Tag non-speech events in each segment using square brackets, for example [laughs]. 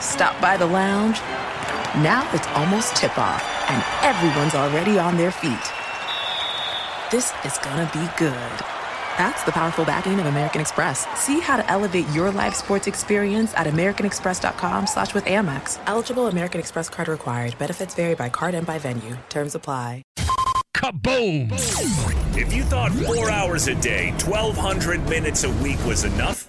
Stop by the lounge. Now it's almost tip off, and everyone's already on their feet. This is gonna be good. That's the powerful backing of American Express. See how to elevate your live sports experience at americanexpress.com slash with Amex. Eligible American Express card required. Benefits vary by card and by venue. Terms apply. Kaboom! If you thought four hours a day, 1,200 minutes a week was enough,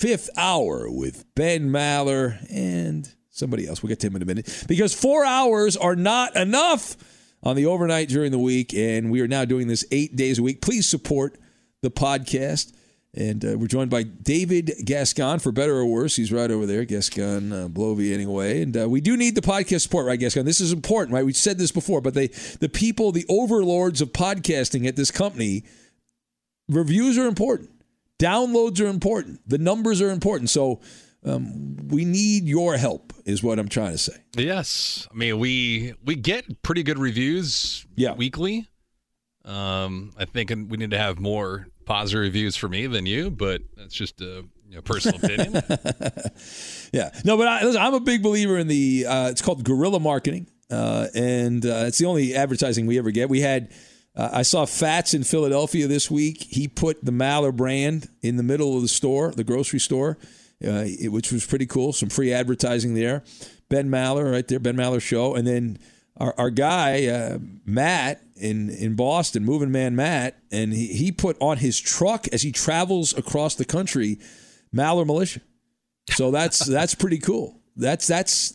fifth hour with Ben Maller and somebody else. We'll get to him in a minute because four hours are not enough on the overnight during the week, and we are now doing this eight days a week. Please support the podcast. And uh, we're joined by David Gascon, for better or worse. He's right over there, Gascon uh, anyway. And uh, we do need the podcast support, right, Gascon? This is important, right? We've said this before, but they, the people, the overlords of podcasting at this company, reviews are important. Downloads are important. The numbers are important. So um, we need your help, is what I'm trying to say. Yes, I mean we we get pretty good reviews yeah. weekly. Um, I think we need to have more positive reviews for me than you, but that's just a you know, personal [laughs] opinion. yeah, no, but I, listen, I'm a big believer in the. Uh, it's called guerrilla marketing, uh, and uh, it's the only advertising we ever get. We had uh, I saw Fats in Philadelphia this week. He put the Maller brand in the middle of the store, the grocery store, uh, it, which was pretty cool. Some free advertising there. Ben Maller, right there, Ben Maller show, and then our, our guy uh, Matt in in Boston, Moving Man Matt, and he, he put on his truck as he travels across the country, Maller Militia. So that's that's pretty cool. That's that's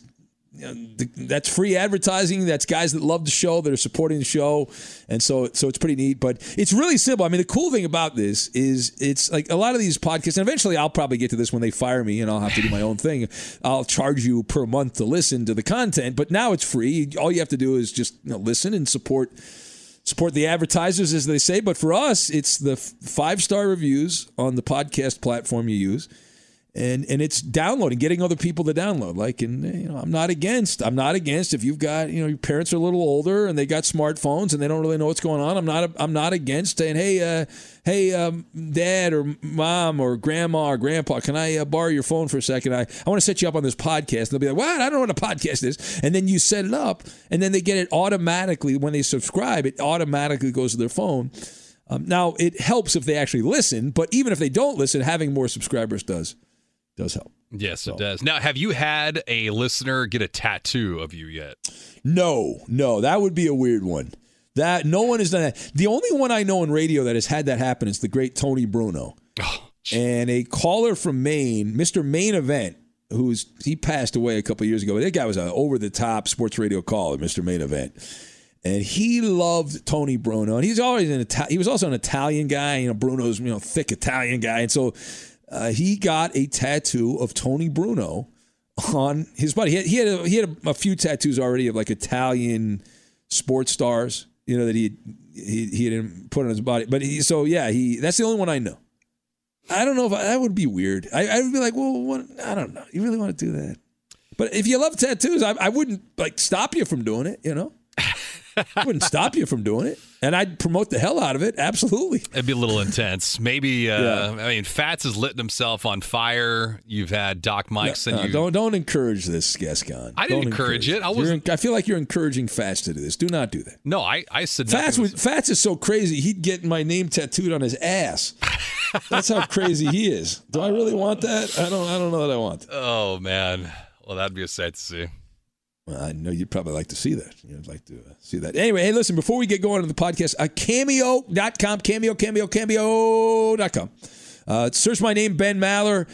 that's free advertising. That's guys that love the show that are supporting the show, and so so it's pretty neat. But it's really simple. I mean, the cool thing about this is it's like a lot of these podcasts, and eventually I'll probably get to this when they fire me, and I'll have to do my own thing. I'll charge you per month to listen to the content, but now it's free. All you have to do is just you know, listen and support support the advertisers, as they say. But for us, it's the five star reviews on the podcast platform you use and and it's downloading, getting other people to download. Like, and you know, I'm not against. I'm not against if you've got you know your parents are a little older and they got smartphones and they don't really know what's going on. I'm not. I'm not against saying, hey, uh, hey, um, dad or mom or grandma or grandpa, can I uh, borrow your phone for a second? I I want to set you up on this podcast. And they'll be like, what? I don't know what a podcast is. And then you set it up, and then they get it automatically when they subscribe. It automatically goes to their phone. Um, now it helps if they actually listen, but even if they don't listen, having more subscribers does does help. Yes, so. it does. Now, have you had a listener get a tattoo of you yet? No, no, that would be a weird one. That no one has done that. The only one I know in radio that has had that happen is the great Tony Bruno. Oh, and a caller from Maine, Mr. Main Event, who's he passed away a couple years ago. That guy was an over the top sports radio caller, Mr. Main Event. And he loved Tony Bruno, and he's always an Italian. He was also an Italian guy. You know, Bruno's you know thick Italian guy, and so uh, he got a tattoo of Tony Bruno on his body. He had he had, a, he had a, a few tattoos already of like Italian sports stars, you know, that he he he had put on his body. But he so yeah, he that's the only one I know. I don't know if I, that would be weird. I, I would be like, well, what, I don't know. You really want to do that? But if you love tattoos, I, I wouldn't like stop you from doing it. You know, [laughs] wouldn't stop you from doing it, and I'd promote the hell out of it. Absolutely. It'd be a little intense. Maybe. Uh, yeah. I mean, Fats has lit himself on fire. You've had Doc Mikes, and no, you don't don't encourage this, Gascon. I didn't encourage, encourage, it. I was. I feel like you're encouraging Fats to do this. Do not do that. No, I I said Fats. Was, Fats is so crazy. He'd get my name tattooed on his ass. [laughs] That's how crazy he is. Do I really want that? I don't. I don't know that I want. Oh man. Well, that'd be a sight to see. Well, I know you'd probably like to see that. You'd like to uh, see that. Anyway, hey, listen, before we get going on the podcast, uh, cameo.com, cameo, cameo, cameo.com. Uh, search my name, Ben Maller.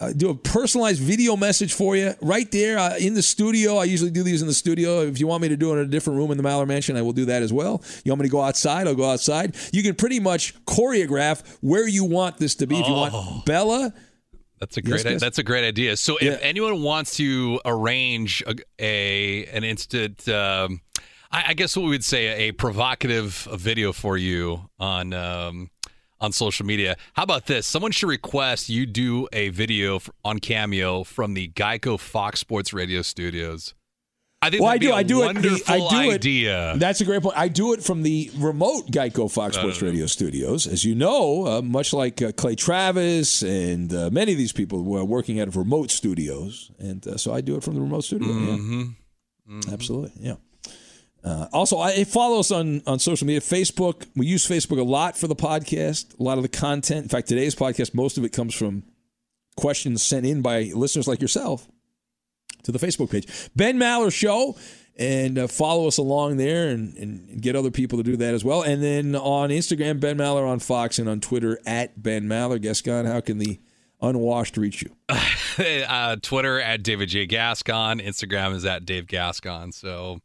Uh, do a personalized video message for you right there uh, in the studio. I usually do these in the studio. If you want me to do it in a different room in the Maller Mansion, I will do that as well. You want me to go outside? I'll go outside. You can pretty much choreograph where you want this to be. If you want Oh. Bella, That's a great. Yes, yes. That's a great idea. So, if Yeah. anyone wants to arrange a, a an instant, um, I, I guess what we would say a provocative video for you on um, on social media. How about this? Someone should request you do a video f- on Cameo from the Geico Fox Sports Radio studios. I think Well, I do. a I do it. I do idea. it. That's a great point. I do it from the remote Geico Fox Sports Radio studios. As you know, uh, much like uh, Clay Travis and uh, many of these people were working out of remote studios, and uh, so I do it from the remote studio. Yeah. Absolutely. Yeah. Uh, also, I follow us on, on social media. Facebook, we use Facebook a lot for the podcast. A lot of the content. In fact, today's podcast, most of it comes from questions sent in by listeners like yourself to the Facebook page. Ben Maller Show. And uh, follow us along there and, and get other people to do that as well. And then on Instagram, Ben Maller on Fox and on Twitter at Ben Maller. Gascon, how can the unwashed reach you? [laughs] uh, Twitter at David J. Gascon. Instagram is at Dave Gascon. So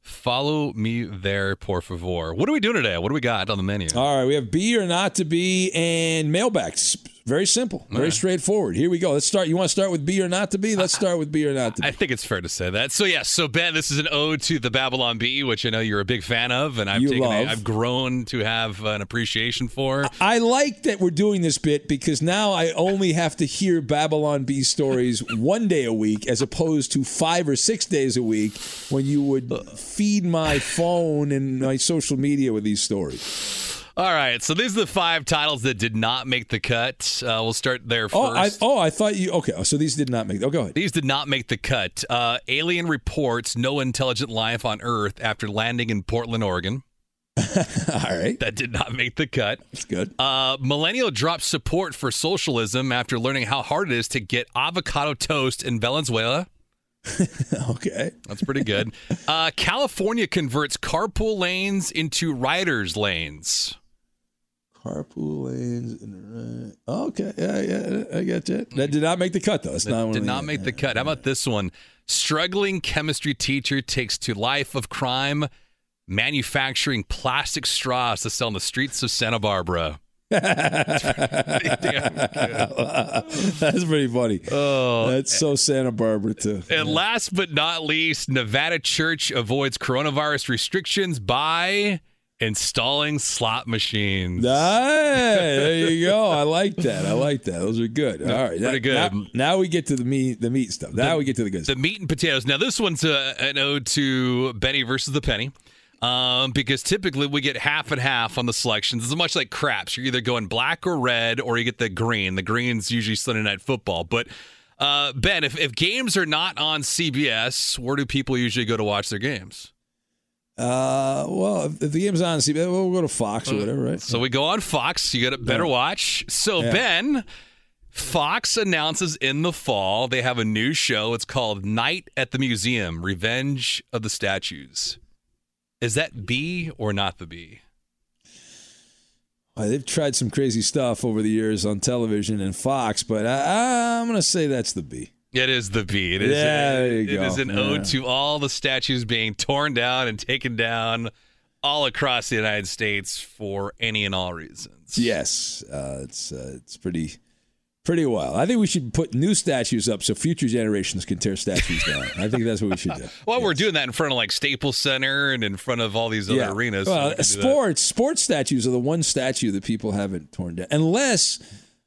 follow me there, por favor. What are we doing today? What do we got on the menu? All right, we have be or not to be and mailbacks. Very simple, very straightforward. Here we go. Let's start. You want to start with be or not to be? Let's start with be or not to be. I think it's fair to say that. So yeah, so Ben, this is an ode to the Babylon Bee, which I know you're a big fan of, and I've You taken. A, I've grown to have an appreciation for. I like that we're doing this bit because now I only have to hear Babylon Bee stories [laughs] one day a week as opposed to five or six days a week when you would uh. feed my phone and my social media with these stories. All right, so these are the five titles that did not make the cut. Uh, we'll start there first. Oh, I, oh, I thought you. Okay, so these did not make. Oh, go ahead. These did not make the cut. Uh, alien reports no intelligent life on Earth after landing in Portland, Oregon. [laughs] All right, That did not make the cut. that's good. Uh, millennial drops support for socialism after learning how hard it is to get avocado toast in Venezuela. [laughs] Okay. That's pretty good. [laughs] uh, California converts carpool lanes into riders lanes. Carpool lanes. and, Okay, yeah, yeah, I get you. That did not make the cut though. It's not one Did not make the cut. How about this one? Struggling chemistry teacher takes to life of crime, manufacturing plastic straws to sell in the streets of Santa Barbara. [laughs] That's pretty funny. Oh, that's so Santa Barbara too. And last but not least, Nevada church avoids coronavirus restrictions by installing slot machines. Hey, there you go. [laughs] I like that. I like that. Those are good. All right, Pretty good. Now, now we get to the meat, the meat stuff. Now we get to the good stuff. the stuff. meat and potatoes. Now, this one's a, an ode to Benny versus the Penny. Um, because typically we get half and half on the selections. It's much like craps. You're either going black or red, or you get the green. The green's usually Sunday night football. But uh, Ben, if, if games are not on CBS, where do people usually go to watch their games? Uh, well, if if the game's on, see, we'll go to Fox or whatever, right? So we go on Fox. You got a better watch. So Yeah. Ben, Fox announces in the fall they have a new show. It's called Night at the Museum: Revenge of the Statues. Is that B or not the B? Uh, they've tried some crazy stuff over the years on television and Fox, but I, I'm going to say that's the B. It is the B. It is, Yeah, it go. is an Yeah. ode to all the statues being torn down and taken down all across the United States for any and all reasons. Yes, uh, it's uh, it's pretty pretty wild. I think we should put new statues up so future generations can tear statues down. I think that's what we should do. [laughs] Well, we're doing that in front of like Staples Center and in front of all these other arenas. so we Well, do that. sports sports statues are the one statue that people haven't torn down, unless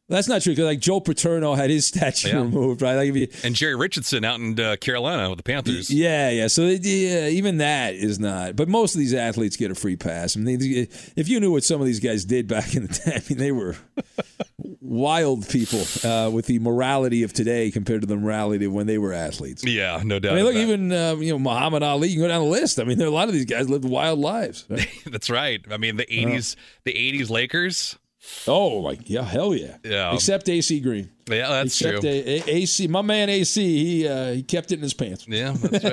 that's not true. Because like Joe Paterno had his [laughs] statue Yeah. removed, right? Like if you, And Jerry Richardson out in uh, Carolina with the Panthers. Yeah, yeah. So yeah, even that is not. But most of these athletes get a free pass. I mean, they, if you knew what some of these guys did back in the day, [laughs] I mean, they were wild people uh, with the morality of today compared to the morality of when they were athletes. Yeah, no doubt. I mean, look, even uh, you know Muhammad Ali. You can go down the list. I mean, there are a lot of these guys lived wild lives. right? [laughs] That's right. I mean, the '80s, the '80s Lakers. Oh, like yeah, hell yeah. Yeah. Except AC Green. Yeah, that's Except true. A- A- AC, my man AC, he uh, he kept it in his pants. yeah, that's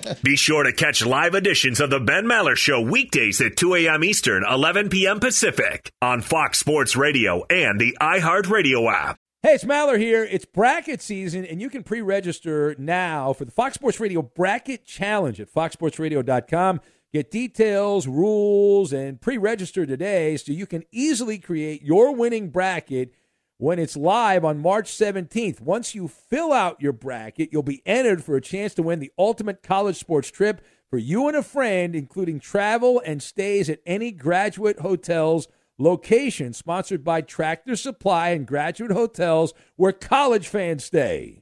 right. [laughs] Be sure to catch live editions of The Ben Maller Show weekdays at 2 a.m. Eastern, 11 p.m. Pacific on Fox Sports Radio and the iHeartRadio app. Hey, it's Maller here. It's bracket season, and you can pre register now for the Fox Sports Radio Bracket Challenge at foxsportsradio.com. Get details, rules, and pre register today so you can easily create your winning bracket when it's live on March 17th. Once you fill out your bracket, you'll be entered for a chance to win the ultimate college sports trip for you and a friend, including travel and stays at any graduate hotels location sponsored by Tractor Supply and Graduate Hotels where college fans stay.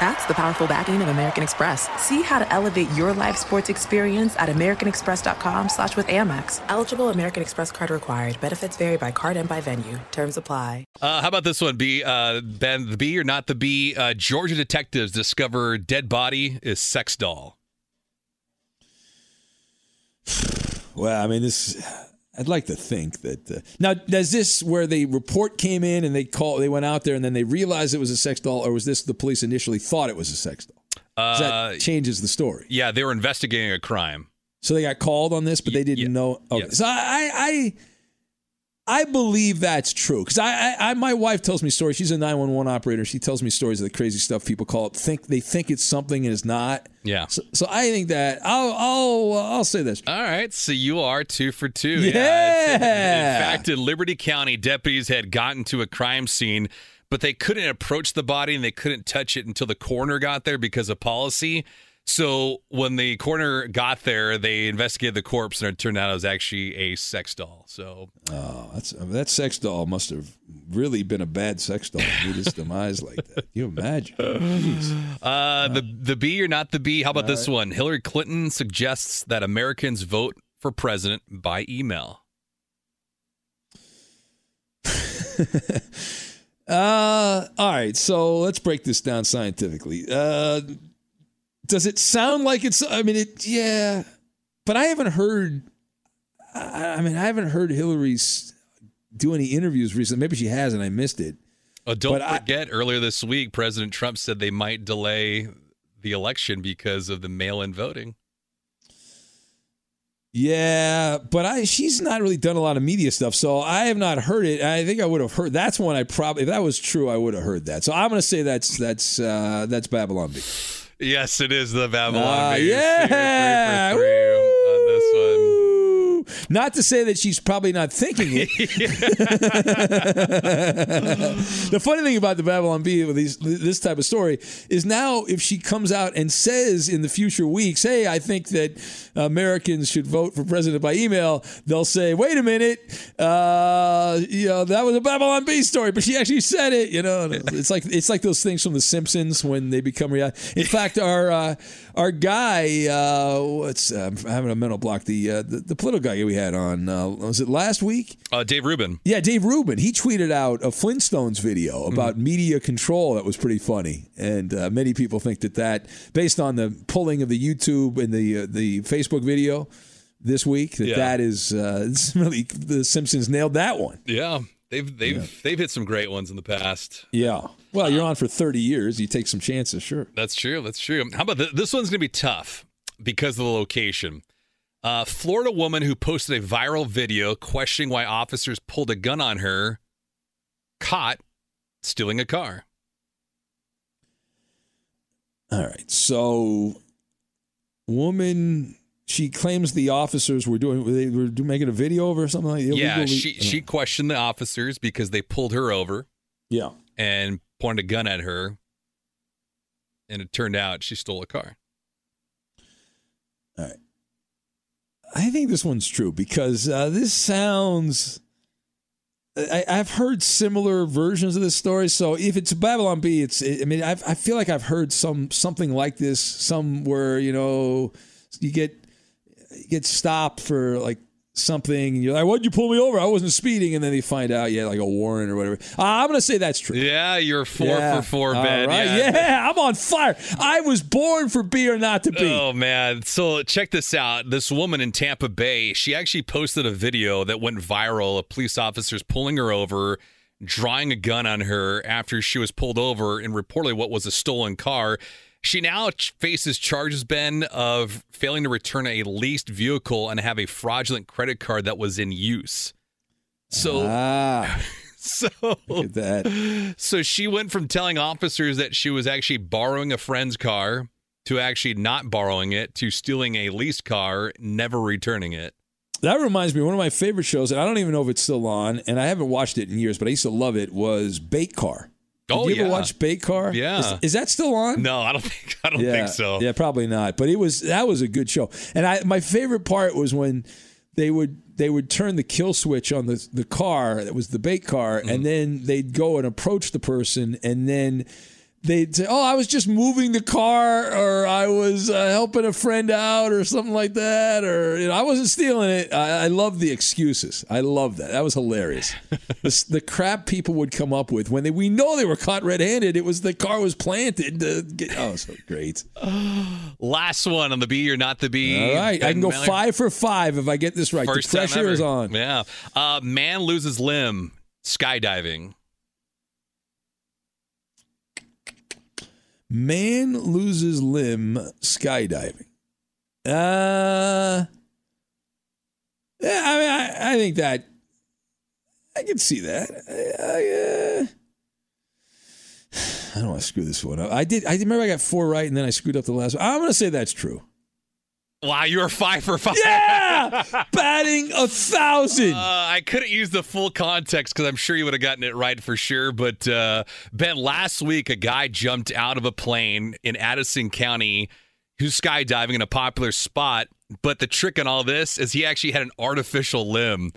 That's the powerful backing of American Express. See how to elevate your live sports experience at americanexpress.com slash with Amex. Eligible American Express card required. Benefits vary by card and by venue. Terms apply. Uh, how about this one? B, uh, Ben, the B or not the B? Uh, Georgia detectives discover dead body is sex doll. [sighs] Well, I mean, this. I'd like to think that uh, now does this where the report came in and they call they went out there and then they realized it was a sex doll, or was this the police initially thought it was a sex doll? Uh, that changes the story. yeah, they were investigating a crime. So they got called on this, but they didn't yeah. know. Okay. So I, I, I believe that's true because I, I, I, my wife tells me stories. She's a nine one one operator. She tells me stories of the crazy stuff people call it. Think they think it's something and it's not. Yeah. So, so I think that I'll, I'll, uh, I'll say this. All right, so you are two for two. Yeah. it's- in fact, in Liberty County, deputies had gotten to a crime scene, but they couldn't approach the body and they couldn't touch it until the coroner got there because of policy. So when the coroner got there, they investigated the corpse and it turned out it was actually a sex doll. So Oh, that's that sex doll must have really been a bad sex doll. to meet its [laughs] demise like that. Can you imagine? Jeez. uh, the the B or not the B? How about this one? Hillary Clinton suggests that Americans vote for president by email. [laughs] Uh, all right. So let's break this down scientifically. Uh, does it sound like it's? I mean, it. Yeah, but I haven't heard. I, I mean, I haven't heard Hillary's do any interviews recently. Maybe she has, and I missed it. Oh, don't But I- forget, earlier this week, President Trump said they might delay the election because of the mail-in voting. Yeah, but I she's not really done a lot of media stuff, so I have not heard it. I think I would have heard. That's one I probably if that was true, I would have heard that. So I'm going to say that's that's uh, that's Babylon Bee. Yes, it is the Babylon Uh, yeah, Three for three on this one. Woo! Not to say that she's probably not thinking it. [laughs] [laughs] the funny thing about the Babylon Bee with these, this type of story is now if she comes out and says in the future weeks, "Hey, I think that Americans should vote for president by email," they'll say, "Wait a minute, uh, you know that was a Babylon Bee story," but she actually said it. You know, it's like it's like those things from The Simpsons when they become reality. In fact, our uh, our guy, uh, what's uh, I'm having a mental block. The, uh, the the political guy we had on uh, was it last week? Uh, Dave Rubin. Yeah, Dave Rubin. He tweeted out a Flintstones video about media control that was pretty funny, and uh, many people think that that, based on the pulling of the YouTube and the uh, the Facebook video this week, that Yeah. that is uh, [laughs] really the Simpsons nailed that one. Yeah, they've they've they've hit some great ones in the past. Yeah. Well, you're on for 30 years. You take some chances, sure. That's true. That's true. How about th- this one's going to be tough because of the location. Uh, Florida woman who posted a viral video questioning why officers pulled a gun on her, caught stealing a car. All right. So, woman, she claims the officers were doing they were making a video of her or something like that. Yeah, illegally- she she questioned the officers because they pulled her over yeah. and pointed a gun at her, and it turned out she stole a car. All right. I think this one's true because uh, this sounds. I, I've heard similar versions of this story. So if it's Babylon Bee, it's. I mean, I've, I feel like I've heard some something like this somewhere. You know, you get you get stopped for like something. And you're like, "Why'd you pull me over? I wasn't speeding." And then they find out, yeah, like a warrant or whatever. Uh, I'm gonna say that's true. Yeah, you're four Yeah. for four, Ben. right. Yeah. [laughs] I'm on fire. I was born for be or not to be. Oh man! So check this out. This woman in Tampa Bay, she actually posted a video that went viral of police officers pulling her over, drawing a gun on her after she was pulled over in reportedly what was a stolen car. She now faces charges, Ben, of failing to return a leased vehicle and have a fraudulent credit card that was in use. So, Ah, [laughs] so that. [laughs] so she went from telling officers that she was actually borrowing a friend's car to actually not borrowing it to stealing a leased car, never returning it. That reminds me, one of my favorite shows, and I don't even know if it's still on, and I haven't watched it in years, but I used to love it, was Bait Car. Did Oh, you ever yeah. watch Bait Car? Yeah. Is, is that still on? No, I don't [laughs] think I don't yeah, think so. Yeah, probably not. But it was that was a good show. And I my favorite part was when they would they would turn the kill switch on the the car that was the bait car, Mm-hmm. and then they'd go and approach the person, and then they'd say, "Oh, I was just moving the car, or I was uh, helping a friend out, or something like that, or you know, I wasn't stealing it." I, I love the excuses. I love that. That was hilarious. [laughs] the, the crap people would come up with when they we know they were caught red-handed. It was the car was planted. Get, oh, so great. [sighs] Last one on the B or not the B. All right, I can go five for five if I get this right. First the pressure is on. Yeah. Uh, man loses limb skydiving. Man loses limb skydiving. Uh, yeah, I mean, I, I think that I can see that. I, I, uh, [sighs] I don't want to screw this one up. I did. I remember I got four right, and then I screwed up the last one. I'm going to say that's true. Wow, you are five for five. Yeah, [laughs] batting a thousand. Uh, I couldn't use the full context because I'm sure you would have gotten it right for sure. But uh, Ben, last week a guy jumped out of a plane in Addison County who's skydiving in a popular spot. But the trick in all this is he actually had an artificial limb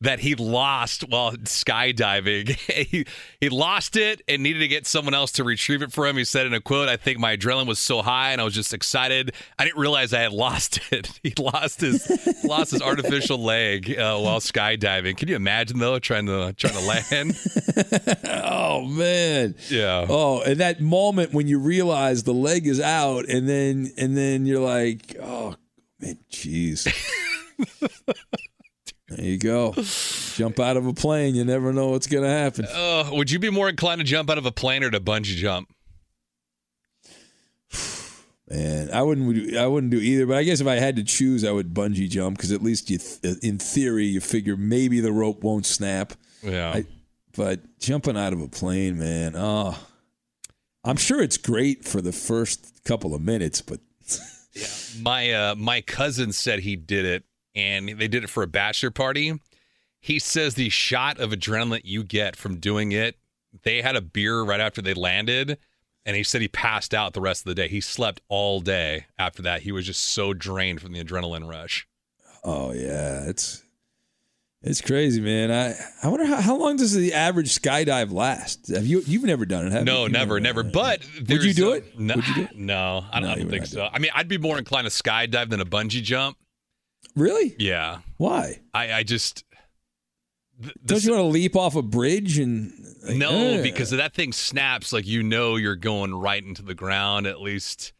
that he lost while skydiving. [laughs] he, he lost it and needed to get someone else to retrieve it for him. He said in a quote, I think my adrenaline was so high and I was just excited. I didn't realize I had lost [laughs] it. He lost his lost his artificial [laughs] leg uh, while skydiving. Can you imagine though trying to trying to land? oh man. yeah. Oh, and that moment when you realize the leg is out, and then and then you're like, oh man, jeez. There you go. Jump out of a plane. You never know what's gonna happen. Uh, would you be more inclined to jump out of a plane or to bungee jump? And I wouldn't do- I wouldn't do either. But I guess if I had to choose, I would bungee jump because at least you, th- in theory, you figure maybe the rope won't snap. Yeah. I, but jumping out of a plane, man, oh, I'm sure it's great for the first couple of minutes, but yeah, my uh, my cousin said he did it, and they did it for a bachelor party. He says the shot of adrenaline you get from doing it. They had a beer right after they landed, and he said he passed out the rest of the day. He slept all day after that. He was just so drained from the adrenaline rush. oh yeah, it's it's crazy, man. I I wonder how, how long does the average skydive last? Have you you've never done it? Have No, you? Never, never. done. But would you do a- it? No, Would you do it? [laughs] no, I don't, No, I don't think so. I mean, I'd be more inclined to skydive than a bungee jump. Really? Yeah, Why? I, I just. th- Don't you want to leap off a bridge and? like, No, eh. because if that thing snaps, like you know you're going right into the ground. At least,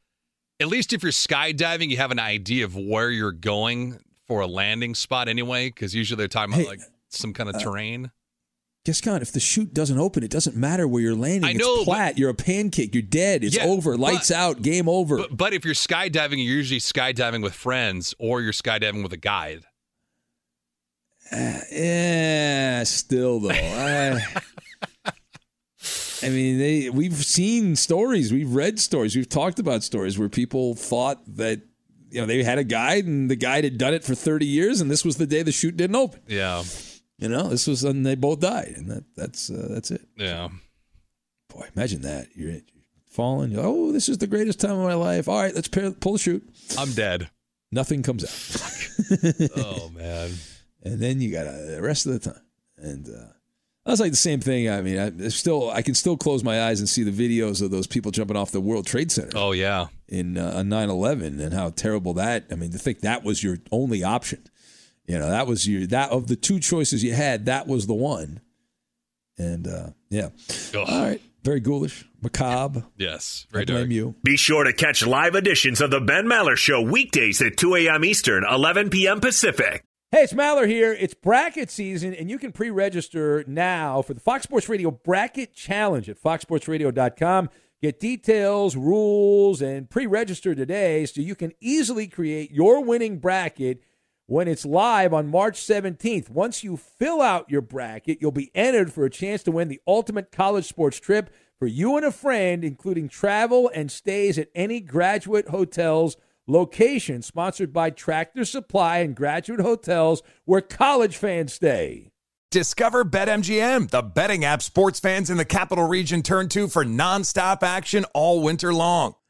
at least if you're skydiving, you have an idea of where you're going for a landing spot anyway. Because usually they're talking about Hey, uh, like some kind of terrain. Gascon, if the chute doesn't open, it doesn't matter where you're landing. I know, it's but- flat. You're a pancake. You're dead. It's Yeah, over. but- Lights out. Game over. But, but if you're skydiving, you're usually skydiving with friends or you're skydiving with a guide. yeah, still though. I, I mean, they. We've seen stories. We've read stories. We've talked about stories where people thought that you know they had a guide and the guide had done it for 30 years, and this was the day the chute didn't open. Yeah, You know, this was and they both died, and that that's uh, that's it. yeah. Boy, imagine that. You're, you're falling. You're, oh, this is the greatest time of my life. All right, let's pair, pull the chute. I'm dead. Nothing comes out. [laughs] oh man. and then you got uh, the rest of the time. And uh, that's like the same thing. I mean, I still I can still close my eyes and see the videos of those people jumping off the World Trade Center Oh yeah. in uh, on 9/11 and how terrible that. I mean, to think that was your only option. You know, that was your that of the two choices you had, that was the one. And uh, yeah, Ugh. all right, very ghoulish, macabre. Yes. I Very blame dark. you. Be sure to catch live editions of the Ben Maller Show weekdays at 2 a.m. Eastern, 11 p.m. Pacific. Hey, it's Maller here. It's bracket season, and you can pre register now for the Fox Sports Radio Bracket Challenge at foxsportsradio.com. Get details, rules, and pre register today so you can easily create your winning bracket when it's live on March 17th. Once you fill out your bracket, you'll be entered for a chance to win the ultimate college sports trip for you and a friend, including travel and stays at any graduate hotels location sponsored by Tractor Supply and Graduate Hotels where college fans stay. Discover BetMGM, the betting app sports fans in the capital region turn to for nonstop action all winter long.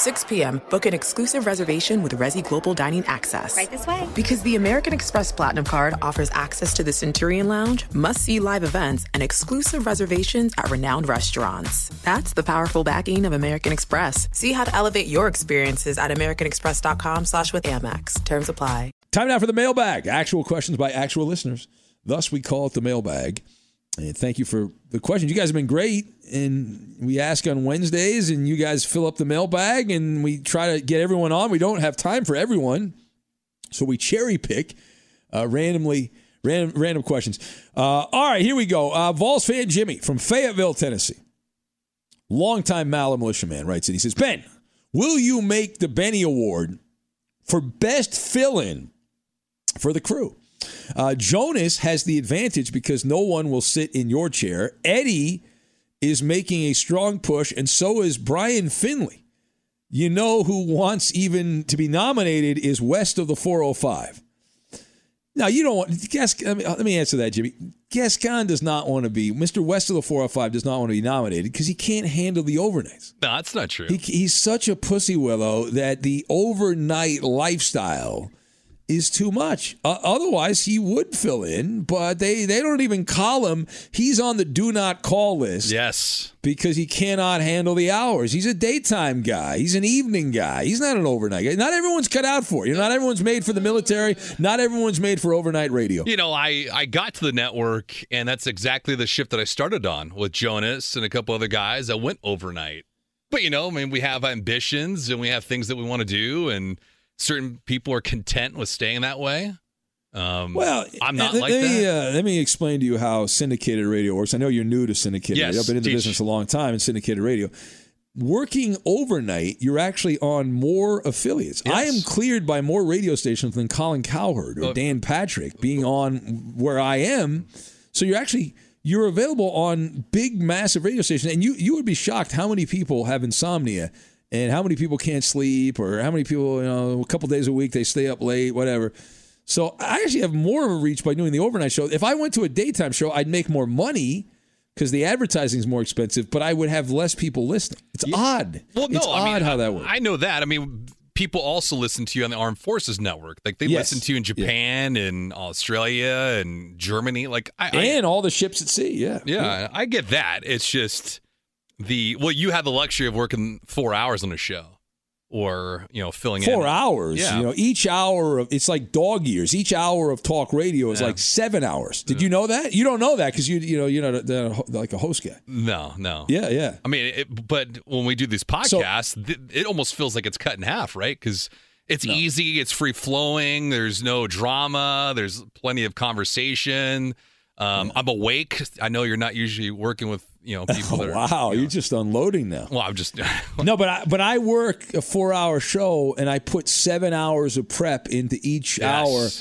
6 p.m., book an exclusive reservation with Resy Global Dining Access. Right this way. Because the American Express Platinum Card offers access to the Centurion Lounge, must see live events, and exclusive reservations at renowned restaurants. That's the powerful backing of American Express. See how to elevate your experiences at AmericanExpress.com slash with Amex. Terms apply. Time now for the mailbag. Actual questions by actual listeners. Thus, we call it the mailbag. And thank you for the questions. You guys have been great. And we ask on Wednesdays, and you guys fill up the mailbag, and we try to get everyone on. We don't have time for everyone. So we cherry pick uh, randomly. Random, random questions. Uh, all right, here we go. Uh, Vols fan Jimmy from Fayetteville, Tennessee. Longtime Maller militiaman writes it. He says, Ben, will you make the Benny Award for best fill in for the crew. Uh, Jonas has the advantage because no one will sit in your chair. Eddie is making a strong push, and so is Brian Finley. You know who wants even to be nominated is west of the 405. Now you don't want. Guess, let, me, let me answer that, Jimmy. Gascon does not want to be Mr. West of the 405 does not want to be nominated because he can't handle the overnights. No, that's not true. He, he's such a pussy willow that the overnight lifestyle is too much. Uh, otherwise, he would fill in, but they, they don't even call him. He's on the do not call list. Yes. Because he cannot handle the hours. He's a daytime guy. He's an evening guy. He's not an overnight guy. Not everyone's cut out for it. You know, not everyone's made for the military. Not everyone's made for overnight radio. You know, I, I got to the network, and that's exactly the shift that I started on with Jonas and a couple other guys that went overnight. But, you know, I mean, we have ambitions and we have things that we want to do, and – certain people are content with staying that way. Um, well, I'm not let, like let that. Me, uh, let me explain to you how syndicated radio works. I know you're new to syndicated yes, radio. I've been in the teach. business a long time in syndicated radio. Working overnight, you're actually on more affiliates. Yes. I am cleared by more radio stations than Colin Cowherd or Uh, Dan Patrick being on where I am. So you're actually you're available on big, massive radio stations, and you you would be shocked how many people have insomnia and how many people can't sleep or how many people you know a couple days a week they stay up late, whatever. So I actually have more of a reach by doing the overnight show. If I went to a daytime show, I'd make more money because the advertising is more expensive, but I would have less people listening. It's odd. Well, no, it's I odd mean, how that works. I know that. I mean, people also listen to you on the Armed Forces Network. Like they Yes. listen to you in Japan and Australia and Germany. Like I, I and all the ships at sea. Yeah. yeah, I get that. It's just the well, you have the luxury of working four hours on a show, or you know, filling Four in hours. Yeah. You know, each hour of it's like dog years. Each hour of talk radio is Yeah. like seven hours. Did you know that? You don't know that because you you know you're not a, like a host guy. No, no. Yeah, yeah. I mean, it, but when we do these podcasts, th- it almost feels like it's cut in half, right? Because it's easy, it's free flowing. There's no drama. There's plenty of conversation. Um, I'm awake. I know you're not usually working with you know [laughs] oh, people that are. wow, you know- you're just unloading now. well, I'm just. [laughs] No, but I but I work a four hour show and I put seven hours of prep into each Yes.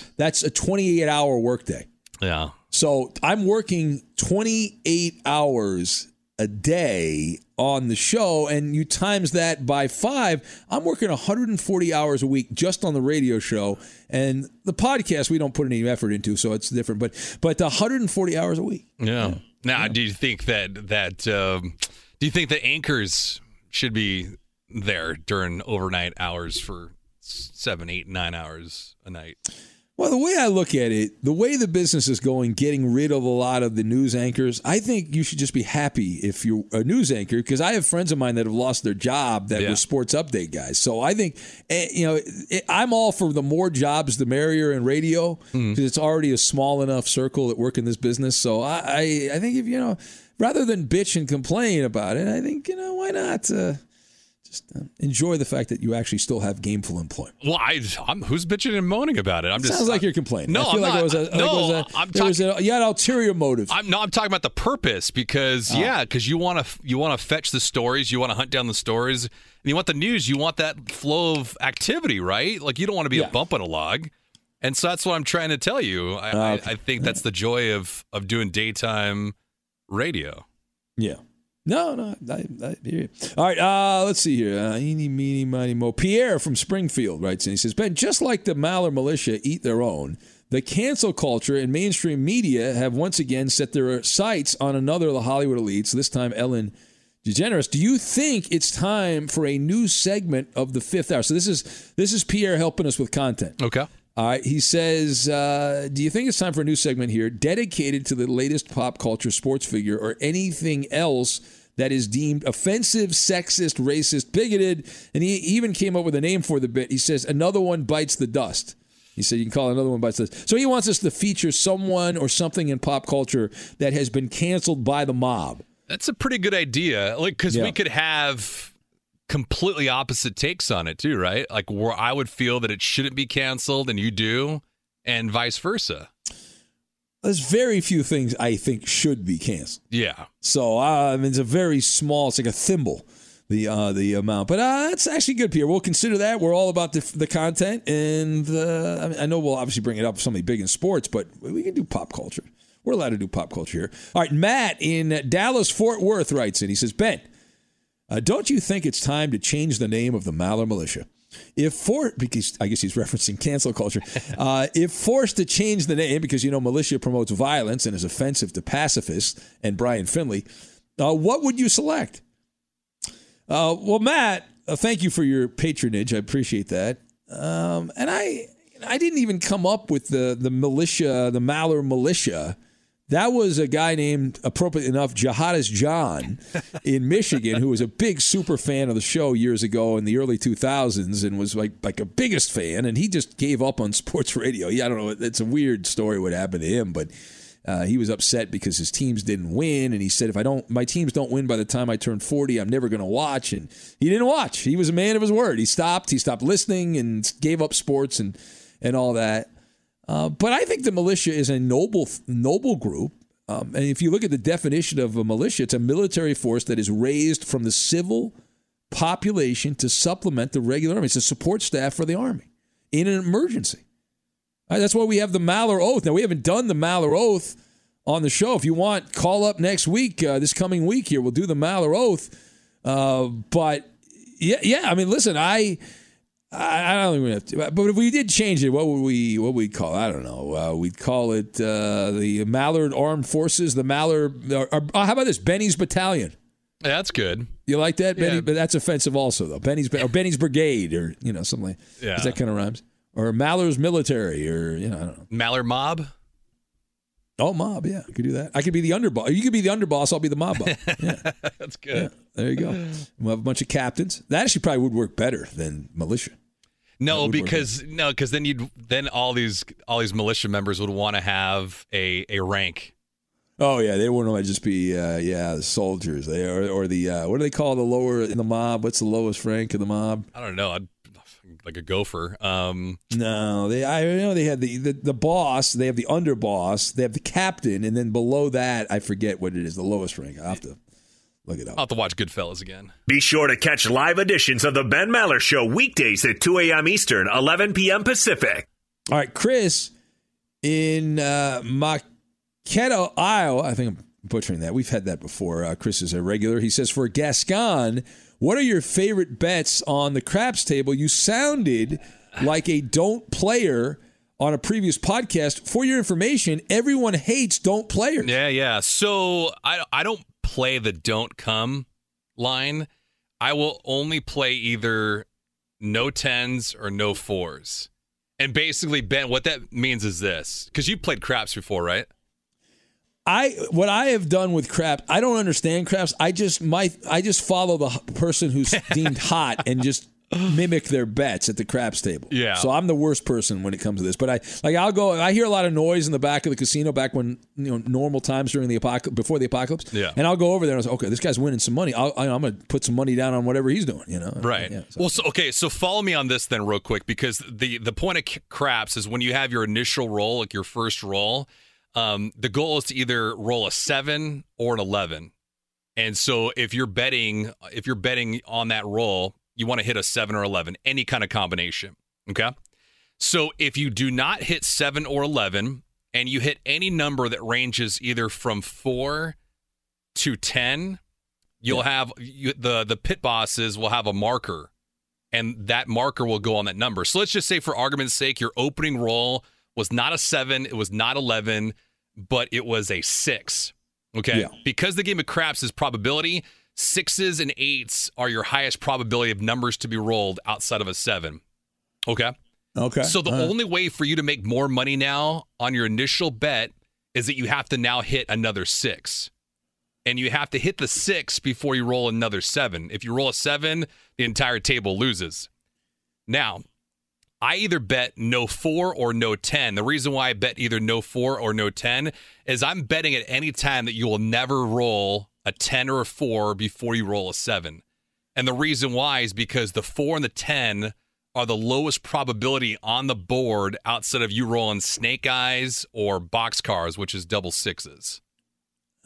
hour. That's a twenty eight hour workday. yeah. So I'm working twenty eight hours a day on the show, and you times that by five, I'm working 140 hours a week just on the radio show. And the podcast we don't put any effort into, so it's different. But but 140 hours a week. Yeah. Now, do you think that that um, do you think that anchors should be there during overnight hours for seven, eight, nine hours a night? Well, the way I look at it, the way the business is going, getting rid of a lot of the news anchors, I think you should just be happy if you're a news anchor because I have friends of mine that have lost their job that Yeah. were sports update guys. So I think, eh, you know, I'm all for the more jobs, the merrier in radio because it's already a small enough circle that work in this business. So I, I, I think if, you know, rather than bitch and complain about it, I think, you know, why not uh, just uh, enjoy the fact that you actually still have gameful employment. Well, I, I'm who's bitching and moaning about it? I'm just Sounds like you're complaining. No, I feel I'm like not. was a, no, it was a, I'm there was talking. a, you had ulterior motive. I'm no, I'm talking about the purpose because Ah. yeah, because you want to you want to fetch the stories, you want to hunt down the stories, and you want the news, you want that flow of activity, right? Like you don't want to be Yeah. a bump on a log, and so that's what I'm trying to tell you. I, Ah, okay. I, I think that's the joy of of doing daytime radio. yeah. No, no. I, I hear you. All right. Uh, let's see here. Uh, eeny, meeny, miny, mo. Pierre from Springfield writes and He says, Ben, just like the Maller militia eat their own, the cancel culture and mainstream media have once again set their sights on another of the Hollywood elites, this time Ellen DeGeneres. Do you think it's time for a new segment of the fifth hour? So this is this is Pierre helping us with content. Okay. All right. He says, uh, Do you think it's time for a new segment here dedicated to the latest pop culture sports figure or anything else that is deemed offensive, sexist, racist, bigoted? And he even came up with a name for the bit. He says, Another one bites the dust. He said, You can call it another one bites the dust. So he wants us to feature someone or something in pop culture that has been canceled by the mob. That's a pretty good idea. Like, because Yeah. we could have completely opposite takes on it too, right? Like, where I would feel that it shouldn't be canceled, and you do, and vice versa. There's very few things I think should be canceled. Yeah. So uh, I mean, it's a very small. It's like a thimble, the uh, the amount. But uh, that's actually good, Pierre. We'll consider that. We're all about the, the content, and uh, I, mean, I know we'll obviously bring it up somebody big in sports, but we can do pop culture. We're allowed to do pop culture here. All right, Matt in Dallas Fort Worth writes in. He says, Ben, uh, don't you think it's time to change the name of the Maller Militia? If for because I guess he's referencing cancel culture, [laughs] uh, if forced to change the name because you know militia promotes violence and is offensive to pacifists and Brian Finley, uh, what would you select? Uh, well, Matt, uh, thank you for your patronage. I appreciate that. Um, and I, I didn't even come up with the the militia, the Maller militia. That was a guy named, appropriate enough, Jihadist John in Michigan, who was a big super fan of the show years ago in the early 2000s and was like like a biggest fan. And he just gave up on [laughs] sports radio. Yeah, I don't know. It's a weird story what happened to him, but uh, he was upset because his teams didn't win, and he said, "If I don't, my teams don't win by the time I turn 40, I'm never going to watch." And he didn't watch. He was a man of his word. He stopped. He stopped listening and gave up sports and and all that. Uh, but I think the militia is a noble noble group. Um, and if you look at the definition of a militia, it's a military force that is raised from the civil population to supplement the regular army. It's a support staff for the army in an emergency. Right, that's why we have the Maller Oath. Now, we haven't done the Maller Oath on the show. If you want, call up next week, uh, this coming week here. We'll do the Maller Oath. Uh, but yeah, yeah. I mean, listen, I, I, I don't even have to. But if we did change it, what would we, what would we call? It? I don't know. Uh, we'd call it uh, the Mallard Armed Forces. The Mallard. Or, or, how about this? Benny's Battalion. Yeah, that's good. You like that, Benny? Yeah. But that's offensive also, though. Benny's or Benny's Brigade, or you know, something like. Yeah. That kind of rhymes? Or Mallard's Military, or you know, I don't know. Mallard Mob. Oh, mob, yeah, I could do that. I could be the underboss. You could be the underboss. I'll be the mob boss. [laughs] Yeah, That's good. there you go. We'll have a bunch of captains. That actually probably would work better than militia. No, because no, because then you'd then all these all these militia members would want to have a a rank. Oh yeah, they wouldn't want to just be uh, yeah the soldiers. They or, or the uh, what do they call the lower in the mob? What's the lowest rank in the mob? I don't know. I'd like a gopher. Um, No, they I know they had the, the the boss. They have the underboss. They have the captain, and then below that, I forget what it is. The lowest rank. I have to look it I'll have to watch Goodfellas again. Be sure to catch live editions of the Ben Maller Show weekdays at 2 a.m. Eastern, 11 p.m. Pacific. All right, Chris in uh, Marquette, Iowa. I think I'm butchering that. We've had that before. Uh, Chris is a regular. He says, for Gascon, what are your favorite bets on the craps table? You sounded like a don't player on a previous podcast. For your information, everyone hates don't players. Yeah, yeah. So I I don't play the don't come line. I will only play either no tens or no fours. And basically, Ben, what that means is this because you played craps before, right? I what I have done with crap, I don't understand craps. I just my I just follow the person who's [laughs] deemed hot and just [sighs] mimic their bets at the craps table. Yeah. So I'm the worst person when it comes to this. But I like I'll go. I hear a lot of noise in the back of the casino back when you know normal times during the apocalypse before the apocalypse. Yeah. And I'll go over there and I say, okay, this guy's winning some money. I'll, I, I'm going to put some money down on whatever he's doing. You know. Right. Yeah, so- Well, so, okay. So follow me on this then, real quick, because the the point of craps is when you have your initial roll, like your first roll, um, the goal is to either roll a seven or an eleven. And so if you're betting, if you're betting on that roll, you want to hit a seven or eleven, any kind of combination. Okay. So if you do not hit seven or eleven, and you hit any number that ranges either from four to ten, you'll have you, the the pit bosses will have a marker and that marker will go on that number so let's just say for argument's sake your opening roll was not a 7 it was not 11 but it was a 6 okay Yeah. because the game of craps is probability sixes and eights are your highest probability of numbers to be rolled outside of a 7 okay okay. so the right. only way for you to make more money now on your initial bet is that you have to now hit another six. And you have to hit the six before you roll another seven. If you roll a seven, the entire table loses. Now, I either bet no four or no 10. The reason why I bet either no four or no 10 is I'm betting at any time that you will never roll a 10 or a four before you roll a seven. And the reason why is because the four and the 10 are the lowest probability on the board outside of you rolling snake eyes or box cars, which is double sixes.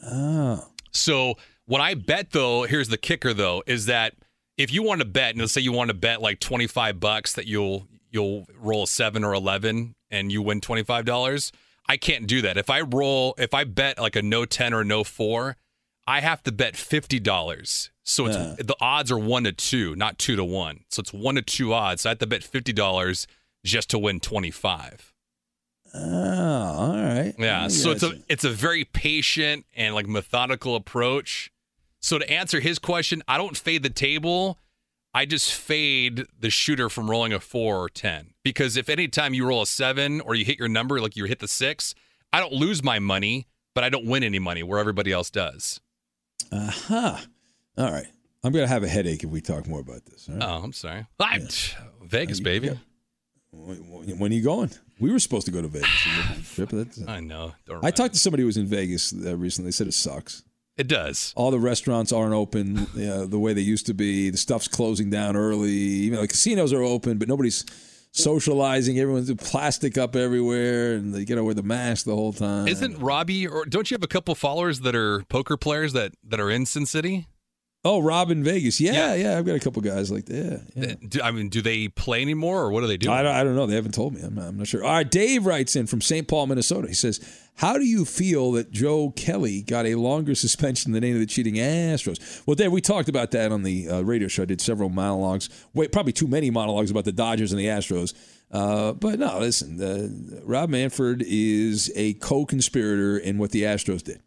Oh. So when I bet though, here's the kicker though, is that if you want to bet, and let's say you want to bet like 25 bucks that you'll you'll roll a 7 or 11 and you win $25, I can't do that. If I roll, if I bet like a no 10 or no 4, I have to bet $50. So it's Yeah. the odds are 1 to 2, not 2 to 1. So it's 1 to 2 odds. So I have to bet $50 just to win 25. Oh, all right. Yeah. So it's a it's a very patient and like methodical approach. So to answer his question, I don't fade the table. I just fade the shooter from rolling a four or ten. Because if any time you roll a seven or you hit your number, like you hit the six, I don't lose my money, but I don't win any money where everybody else does. Aha. Uh-huh. All right. I'm gonna have a headache if we talk more about this. right? Oh, I'm sorry. I, Vegas, baby. Yeah. When, are you going? We were supposed to go to Vegas. [sighs] I know. I talked to somebody who was in Vegas uh, recently. They said it sucks. It does. All the restaurants aren't open [laughs] uh, the way they used to be. The stuff's closing down early. Even the casinos are open, but nobody's socializing. Everyone's plastic up everywhere, and they got to wear the mask the whole time. Isn't Robbie or don't you have a couple followers that are poker players that that are in Sin City? Oh, Rob in Vegas. Yeah, Yeah. yeah. I've got a couple guys like that. Yeah. Do, I mean, do they play anymore, or what do they do? I don't, I don't know. They haven't told me. I'm not, I'm not sure. All right. Dave writes in from St. Paul, Minnesota. He says, How do you feel that Joe Kelly got a longer suspension than any of the cheating Astros? Well, Dave, we talked about that on the uh, radio show. I did several monologues. Wait, probably too many monologues about the Dodgers and the Astros. Uh, but no, listen, uh, Rob Manfred is a co conspirator in what the Astros did.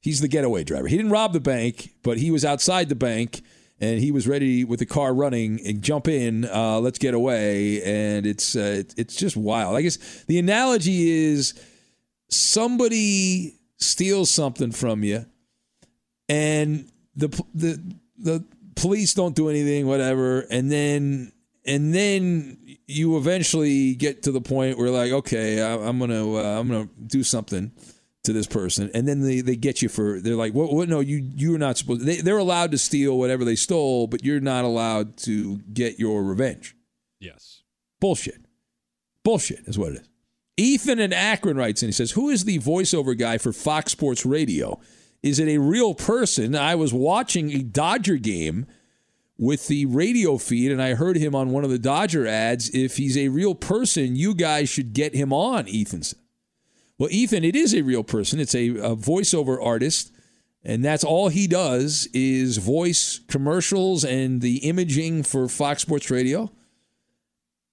He's the getaway driver. He didn't rob the bank, but he was outside the bank and he was ready with the car running and jump in. Uh, let's get away, and it's uh, it's just wild. I guess the analogy is somebody steals something from you, and the the the police don't do anything, whatever, and then and then you eventually get to the point where like, okay, I, I'm gonna uh, I'm gonna do something to this person, and then they, they get you for they're like, what, what? No, you you're not supposed. They, they're allowed to steal whatever they stole, but you're not allowed to get your revenge. yes. Bullshit. Bullshit is what it is. Ethan in Akron writes and He says, "Who is the voiceover guy for Fox Sports Radio? Is it a real person? I was watching a Dodger game." With the radio feed, and I heard him on one of the Dodger ads. If he's a real person, you guys should get him on, Ethan said. Well, Ethan, it is a real person. It's a, a voiceover artist, and that's all he does is voice commercials and the imaging for Fox Sports Radio.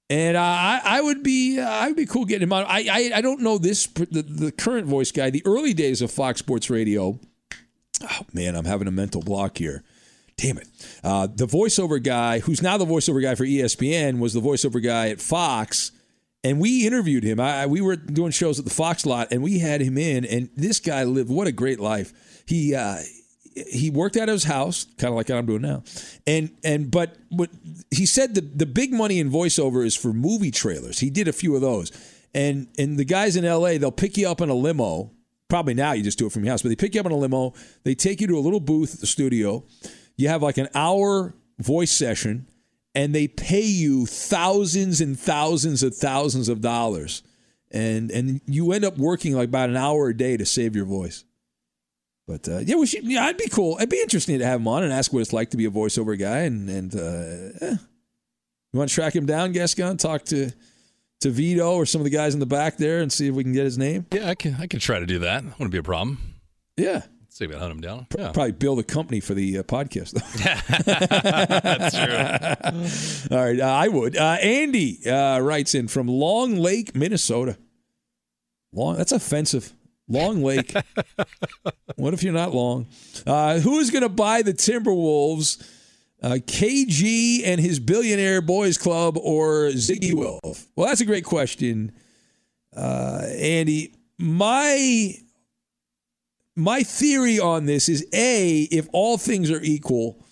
And I, I would be, uh, I would be cool getting him on. I, I, I don't know this the, the current voice guy. The early days of Fox Sports Radio. Oh man, I'm having a mental block here. Damn it. Uh, the voiceover guy, who's now the voiceover guy for ESPN, was the voiceover guy at Fox and we interviewed him. I, we were doing shows at the Fox lot, and we had him in. And this guy lived what a great life. He uh, he worked out of his house, kind of like I'm doing now. And and but what he said the the big money in voiceover is for movie trailers. He did a few of those. And and the guys in L.A. they'll pick you up in a limo. Probably now you just do it from your house, but they pick you up in a limo. They take you to a little booth at the studio. You have like an hour voice session and they pay you thousands and thousands of thousands of dollars and and you end up working like about an hour a day to save your voice but uh, yeah we should yeah i'd be cool it'd be interesting to have him on and ask what it's like to be a voiceover guy and and uh, eh. you want to track him down gascon talk to to vito or some of the guys in the back there and see if we can get his name Yeah, I can. I can try to do that. Wouldn't be a problem. yeah see if I hunt him down. Yeah. probably build a company for the uh, podcast though [laughs] That's true. [laughs] All right, uh, I would. Uh, Andy uh, writes in from Long Lake, Minnesota. Long, that's offensive. Long Lake. [laughs] what if you're not long? Uh, who is going to buy the Timberwolves? Uh, KG and his billionaire boys club or Ziggy Wolf? Well, that's a great question, uh, Andy. My my theory on this is a if all things are equal,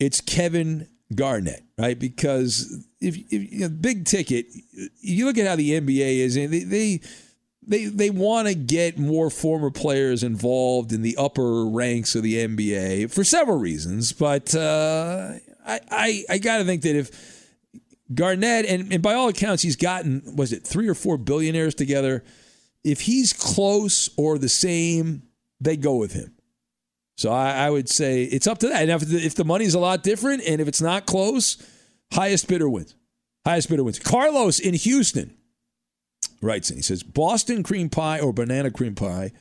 it's Kevin Garnett, right? Because if, if you know, big ticket, you look at how the NBA is, and they they they, they want to get more former players involved in the upper ranks of the NBA for several reasons. But uh, I I, I got to think that if Garnett and, and by all accounts he's gotten was it three or four billionaires together. If he's close or the same, they go with him. So I, I would say it's up to that. And if the, if the money's a lot different and if it's not close, highest bidder wins. Highest bidder wins. Carlos in Houston writes and He says Boston cream pie or banana cream pie.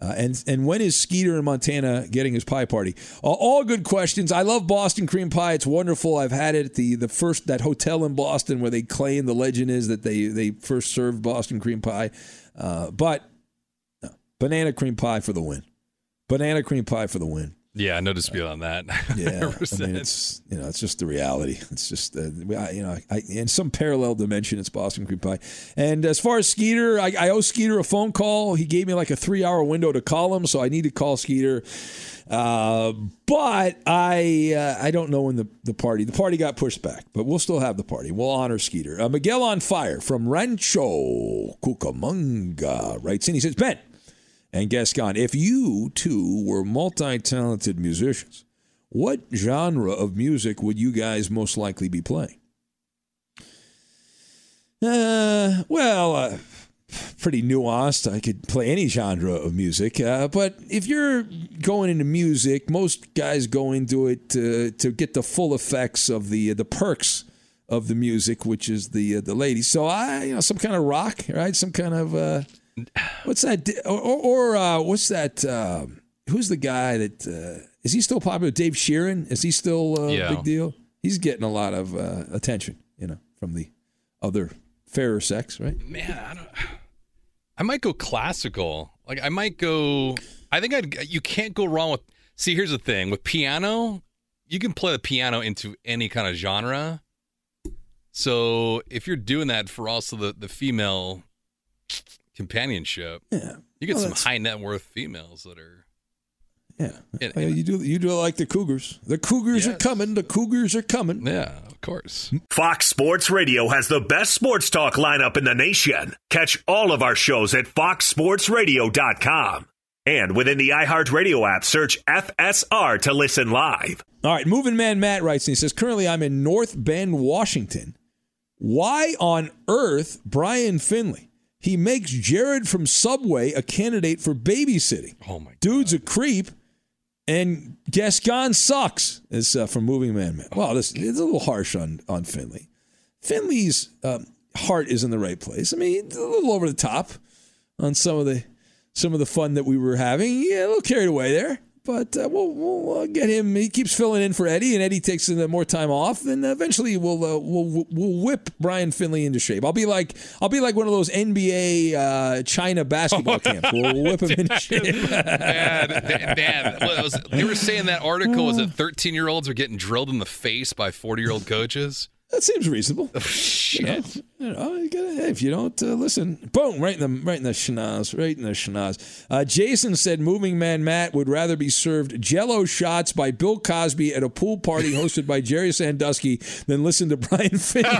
Uh, and and when is Skeeter in Montana getting his pie party? Uh, all good questions. I love Boston cream pie. It's wonderful. I've had it at the the first that hotel in Boston where they claim the legend is that they they first served Boston cream pie. Uh, but banana cream pie for the win. Banana cream pie for the win. Yeah, no dispute on that. [laughs] Yeah, I mean, it's you know, it's just the reality. It's just uh, you know, I, in some parallel dimension, it's Boston cream pie. And as far as Skeeter, I, I owe Skeeter a phone call. He gave me like a three-hour window to call him, so I need to call Skeeter. Uh, but I uh, I don't know when the, the party the party got pushed back, but we'll still have the party. We'll honor Skeeter. Uh, Miguel on fire from Rancho Cucamonga writes in. He says, Ben and Gascon, if you two were multi-talented musicians, what genre of music would you guys most likely be playing? Uh, well, uh, pretty nuanced. I could play any genre of music, uh, but if you're going into music, most guys go into it to, to get the full effects of the the perks of the music, which is the uh, the ladies. So I, you know, some kind of rock, right? Some kind of uh, what's that? Or, or uh, what's that? Uh, who's the guy that uh, is he still popular? Dave Sheeran? Is he still a Yeah. big deal? He's getting a lot of uh, attention, you know, from the other fairer sex, right? Man, I don't. I might go classical. Like I might go. I think I'd. You can't go wrong with. See, here's the thing with piano. You can play the piano into any kind of genre. So if you're doing that for also the the female companionship, Yeah. you get Well, some high net worth females that are. Yeah. Yeah, you do you do like the Cougars. The Cougars are coming. The Cougars are coming. Yeah, of course. Fox Sports Radio has the best sports talk lineup in the nation. Catch all of our shows at foxsportsradio.com. And within the iHeartRadio app, search FSR to listen live. All right, moving man Matt writes and he says, currently I'm in North Bend, Washington. Why on earth Brian Finley? He makes Jared from Subway a candidate for babysitting. Oh my. Dude's a creep, and Gascon sucks. Is uh, from Moving Man Man. Well, this it's a little harsh on on Finley. Finley's um, heart is in the right place. I mean, a little over the top on some of the some of the fun that we were having. Yeah, a little carried away there. But uh, we'll, we'll get him. He keeps filling in for Eddie, and Eddie takes more time off. And eventually, we'll uh, we'll we'll whip Brian Finley into shape. I'll be like I'll be like one of those NBA uh, China basketball [laughs] camps. We'll whip him into shape. [laughs] Man, man, was, they were saying that article was that [laughs] 13 year olds are getting drilled in the face by 40 year old coaches. That seems reasonable. You know, Shit. Know, you gotta, if you don't uh, listen, boom, right in the right in the schnoz, right in the schnoz. Uh, Jason said, "Moving Man Matt would rather be served Jello shots by Bill Cosby at a pool party hosted by Jerry Sandusky than listen to [laughs] Brian Finley."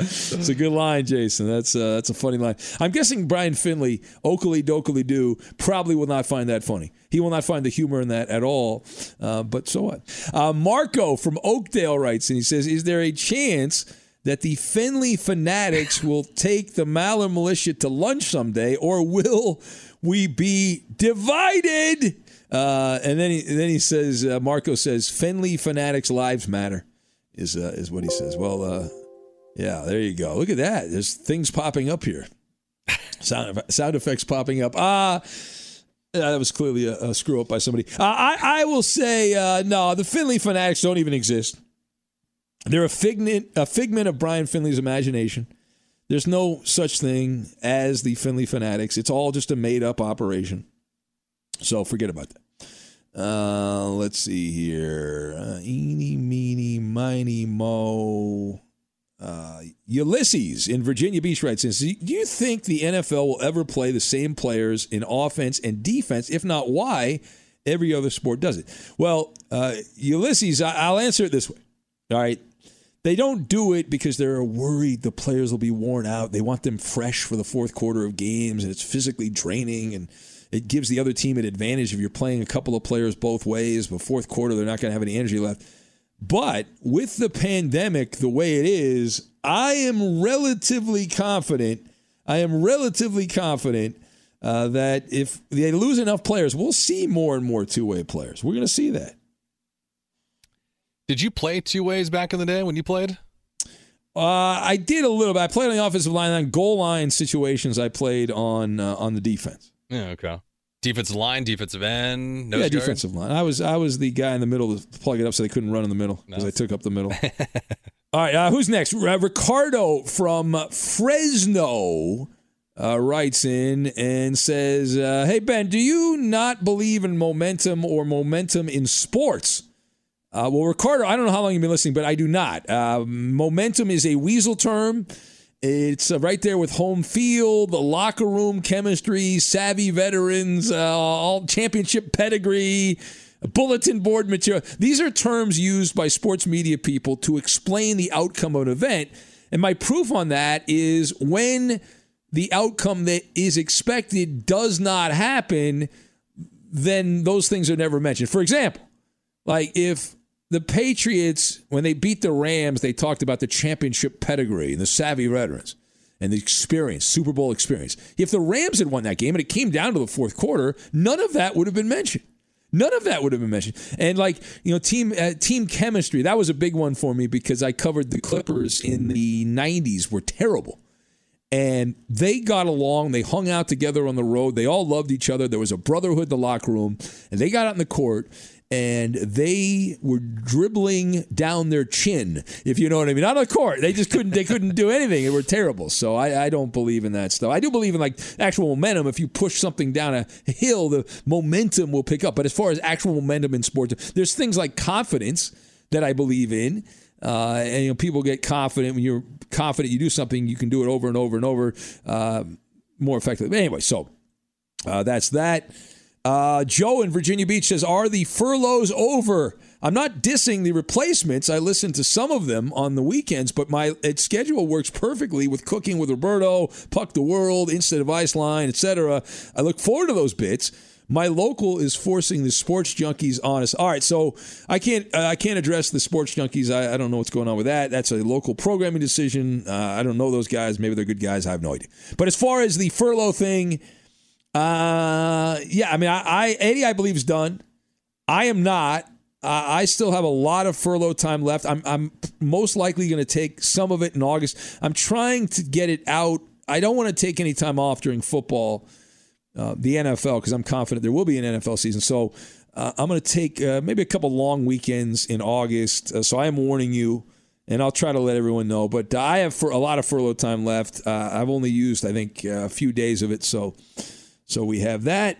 it's a good line, Jason. That's uh, that's a funny line. I'm guessing Brian Finley, Oakley Dokley do, probably will not find that funny. He will not find the humor in that at all. Uh, but so what? Uh, Marco from Oakdale writes, and he says, "Is there a chance that the Finley fanatics will take the Maller militia to lunch someday, or will we be divided?" Uh, and then he, then he says, uh, Marco says, "Finley fanatics' lives matter." Is uh, is what he says. Well, uh, yeah, there you go. Look at that. There's things popping up here. Sound sound effects popping up. Ah. That was clearly a, a screw up by somebody. Uh, I, I will say, uh, no, the Finley fanatics don't even exist. They're a figment, a figment of Brian Finley's imagination. There's no such thing as the Finley fanatics. It's all just a made up operation. So forget about that. Uh, let's see here. Uh, eeny, meeny, miny, mo. Uh, Ulysses in Virginia Beach writes in, Do you think the NFL will ever play the same players in offense and defense? If not, why? Every other sport does it. Well, uh, Ulysses, I- I'll answer it this way. All right. They don't do it because they're worried the players will be worn out. They want them fresh for the fourth quarter of games, and it's physically draining, and it gives the other team an advantage if you're playing a couple of players both ways. But fourth quarter, they're not going to have any energy left. But with the pandemic the way it is, I am relatively confident. I am relatively confident uh, that if they lose enough players, we'll see more and more two way players. We're going to see that. Did you play two ways back in the day when you played? Uh, I did a little bit. I played on the offensive line, on goal line situations. I played on uh, on the defense. Yeah, okay. Defensive line, defensive end, nose yeah, guard? defensive line. I was I was the guy in the middle to plug it up so they couldn't run in the middle because I took up the middle. [laughs] All right, uh, who's next? Uh, Ricardo from Fresno uh, writes in and says, uh, "Hey Ben, do you not believe in momentum or momentum in sports?" Uh, well, Ricardo, I don't know how long you've been listening, but I do not. Uh, momentum is a weasel term. It's uh, right there with home field, the locker room chemistry, savvy veterans, uh, all championship pedigree, bulletin board material. These are terms used by sports media people to explain the outcome of an event. And my proof on that is when the outcome that is expected does not happen, then those things are never mentioned. For example, like if the Patriots, when they beat the Rams, they talked about the championship pedigree and the savvy veterans and the experience, Super Bowl experience. If the Rams had won that game and it came down to the fourth quarter, none of that would have been mentioned. None of that would have been mentioned. And like you know, team uh, team chemistry that was a big one for me because I covered the Clippers in the '90s were terrible, and they got along. They hung out together on the road. They all loved each other. There was a brotherhood in the locker room, and they got out in the court and they were dribbling down their chin, if you know what I mean. Not on the court. They just couldn't they couldn't do anything. They were terrible. So I, I don't believe in that stuff. I do believe in like actual momentum. If you push something down a hill, the momentum will pick up. But as far as actual momentum in sports, there's things like confidence that I believe in. Uh, and you know, people get confident when you're confident you do something, you can do it over and over and over uh, more effectively. But anyway, so uh, that's that. Uh, Joe in Virginia Beach says, Are the furloughs over? I'm not dissing the replacements. I listen to some of them on the weekends, but my schedule works perfectly with cooking with Roberto, Puck the World, Instant Advice Line, etc. I look forward to those bits. My local is forcing the sports junkies on us. All right, so I can't uh, I can't address the sports junkies. I, I, don't know what's going on with that. That's a local programming decision. Uh, I don't know those guys. Maybe they're good guys. I have no idea. But as far as the furlough thing, uh, yeah, I mean, I, I Eddie, I believe is done. I am not. Uh, I still have a lot of furlough time left. I'm, I'm most likely going to take some of it in August. I'm trying to get it out. I don't want to take any time off during football, uh, the NFL, because I'm confident there will be an NFL season. So uh, I'm going to take uh, maybe a couple long weekends in August. Uh, so I am warning you, and I'll try to let everyone know. But I have for a lot of furlough time left. Uh, I've only used, I think, a few days of it. So. So we have that.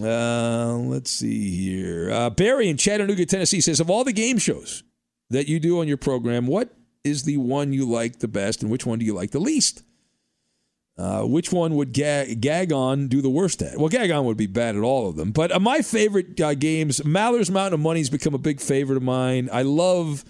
Uh, let's see here. Uh, Barry in Chattanooga, Tennessee says Of all the game shows that you do on your program, what is the one you like the best and which one do you like the least? Uh, which one would Gag, Gagon do the worst at? Well, Gagon would be bad at all of them. But uh, my favorite uh, games, Maller's Mountain of Money has become a big favorite of mine. I love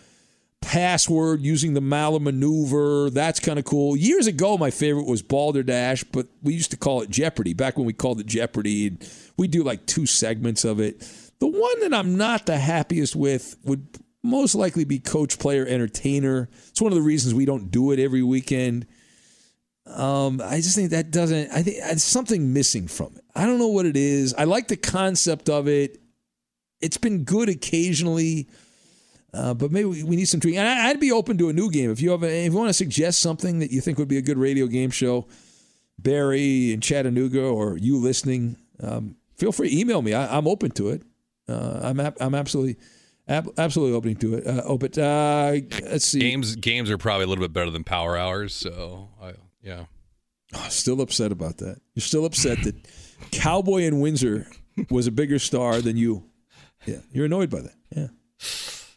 password using the Maller maneuver. That's kind of cool. Years ago, my favorite was Balderdash, but we used to call it Jeopardy. Back when we called it Jeopardy, we do like two segments of it. The one that I'm not the happiest with would most likely be Coach Player Entertainer. It's one of the reasons we don't do it every weekend. Um, I just think that doesn't. I think there's something missing from it. I don't know what it is. I like the concept of it. It's been good occasionally. Uh, but maybe we need some tweaking. And I'd be open to a new game if you have a, if you want to suggest something that you think would be a good radio game show. Barry in Chattanooga or you listening, um, feel free to email me. I, am open to it. Uh, I'm I'm absolutely absolutely open to it. Uh, open. Uh, let's see. Games games are probably a little bit better than Power Hours. So I, yeah. Oh, still upset about that. You're still upset that Cowboy in Windsor was a bigger star than you. Yeah, you're annoyed by that.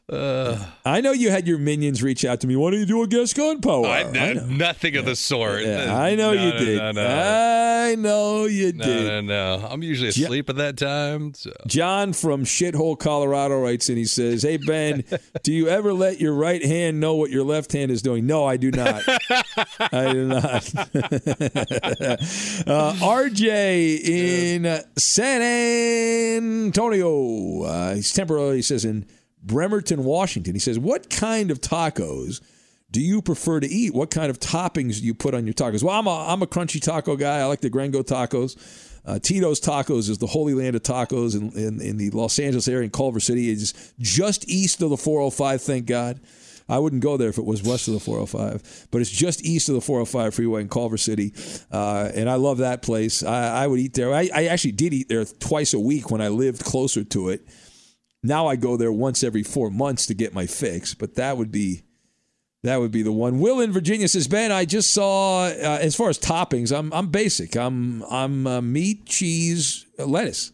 Yeah. Uh, I know you had your minions reach out to me. Why don't you do a Gascon power? I, I nothing of the sort. Yeah, [laughs] I know no, you did. No, no, I know you did. No, no, no. I'm usually asleep at that time. So. John from Shithole, Colorado writes and He says, "Hey Ben, [laughs] do you ever let your right hand know what your left hand is doing?" No, I do not. [laughs] I do not. uh, RJ in San Antonio. Uh, he's temporarily he says in Bremerton, Washington. He says, What kind of tacos do you prefer to eat? What kind of toppings do you put on your tacos? Well, I'm a, I'm a crunchy taco guy. I like the Gringo tacos. Uh, Tito's Tacos is the holy land of tacos in, in, in, the Los Angeles area in Culver City. It's just east of the 405, thank God. I wouldn't go there if it was west of the 405. But it's just east of the 405 freeway in Culver City, uh, and I love that place. I, I would eat there. I, I actually did eat there twice a week when I lived closer to it. Now I go there once every four months to get my fix, but that would be that would be the one. Will in Virginia says, Ben, I just saw uh, as far as toppings, I'm I'm basic. I'm I'm uh, meat, cheese, lettuce.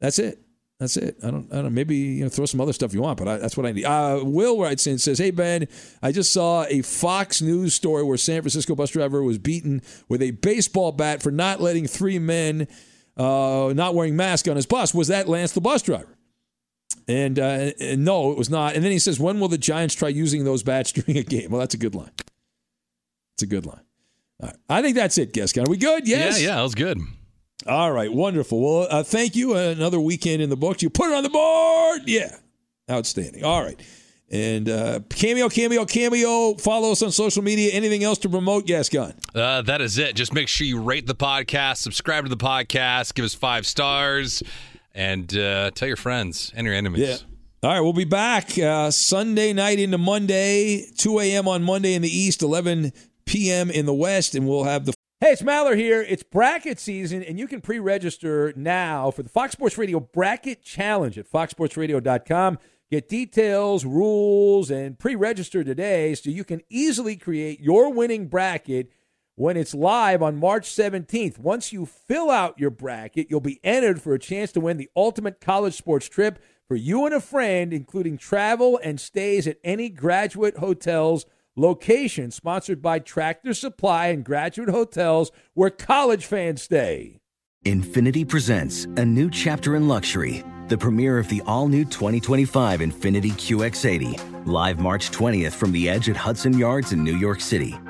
That's it. That's it. I don't. I don't. Maybe you know, throw some other stuff you want, but I, that's what I need. Uh, Will writes in says, "Hey Ben, I just saw a Fox News story where San Francisco bus driver was beaten with a baseball bat for not letting three men uh, not wearing masks on his bus. Was that Lance the bus driver?" And, uh, and no, it was not. And then he says, "When will the Giants try using those bats during a game?" Well, that's a good line. It's a good line. I think that's it, Gascon. Are we good? Yes. Yeah, yeah, that was good. All right, wonderful. Well, uh, thank you. Another weekend in the books. You put it on the board. Yeah, outstanding. All right. And uh, Cameo, Cameo, Cameo. Follow us on social media. Anything else to promote, Gascon? Uh, that is it. Just make sure you rate the podcast, subscribe to the podcast, give us five stars, and uh, tell your friends and your enemies. Yeah. All right, we'll be back uh, Sunday night into Monday, 2 a.m. on Monday in the East, 11 p.m. in the West, and we'll have the. Hey, it's Maller here. It's bracket season, and you can pre register now for the Fox Sports Radio Bracket Challenge at foxsportsradio.com. Get details, rules, and pre register today so you can easily create your winning bracket when it's live on March 17th. Once you fill out your bracket, you'll be entered for a chance to win the ultimate college sports trip for you and a friend, including travel and stays at any graduate hotels location sponsored by Tractor Supply and Graduate Hotels where college fans stay. Infiniti presents a new chapter in luxury, the premiere of the all new 2025 Infiniti QX80, live March 20th from the edge at Hudson Yards in New York City,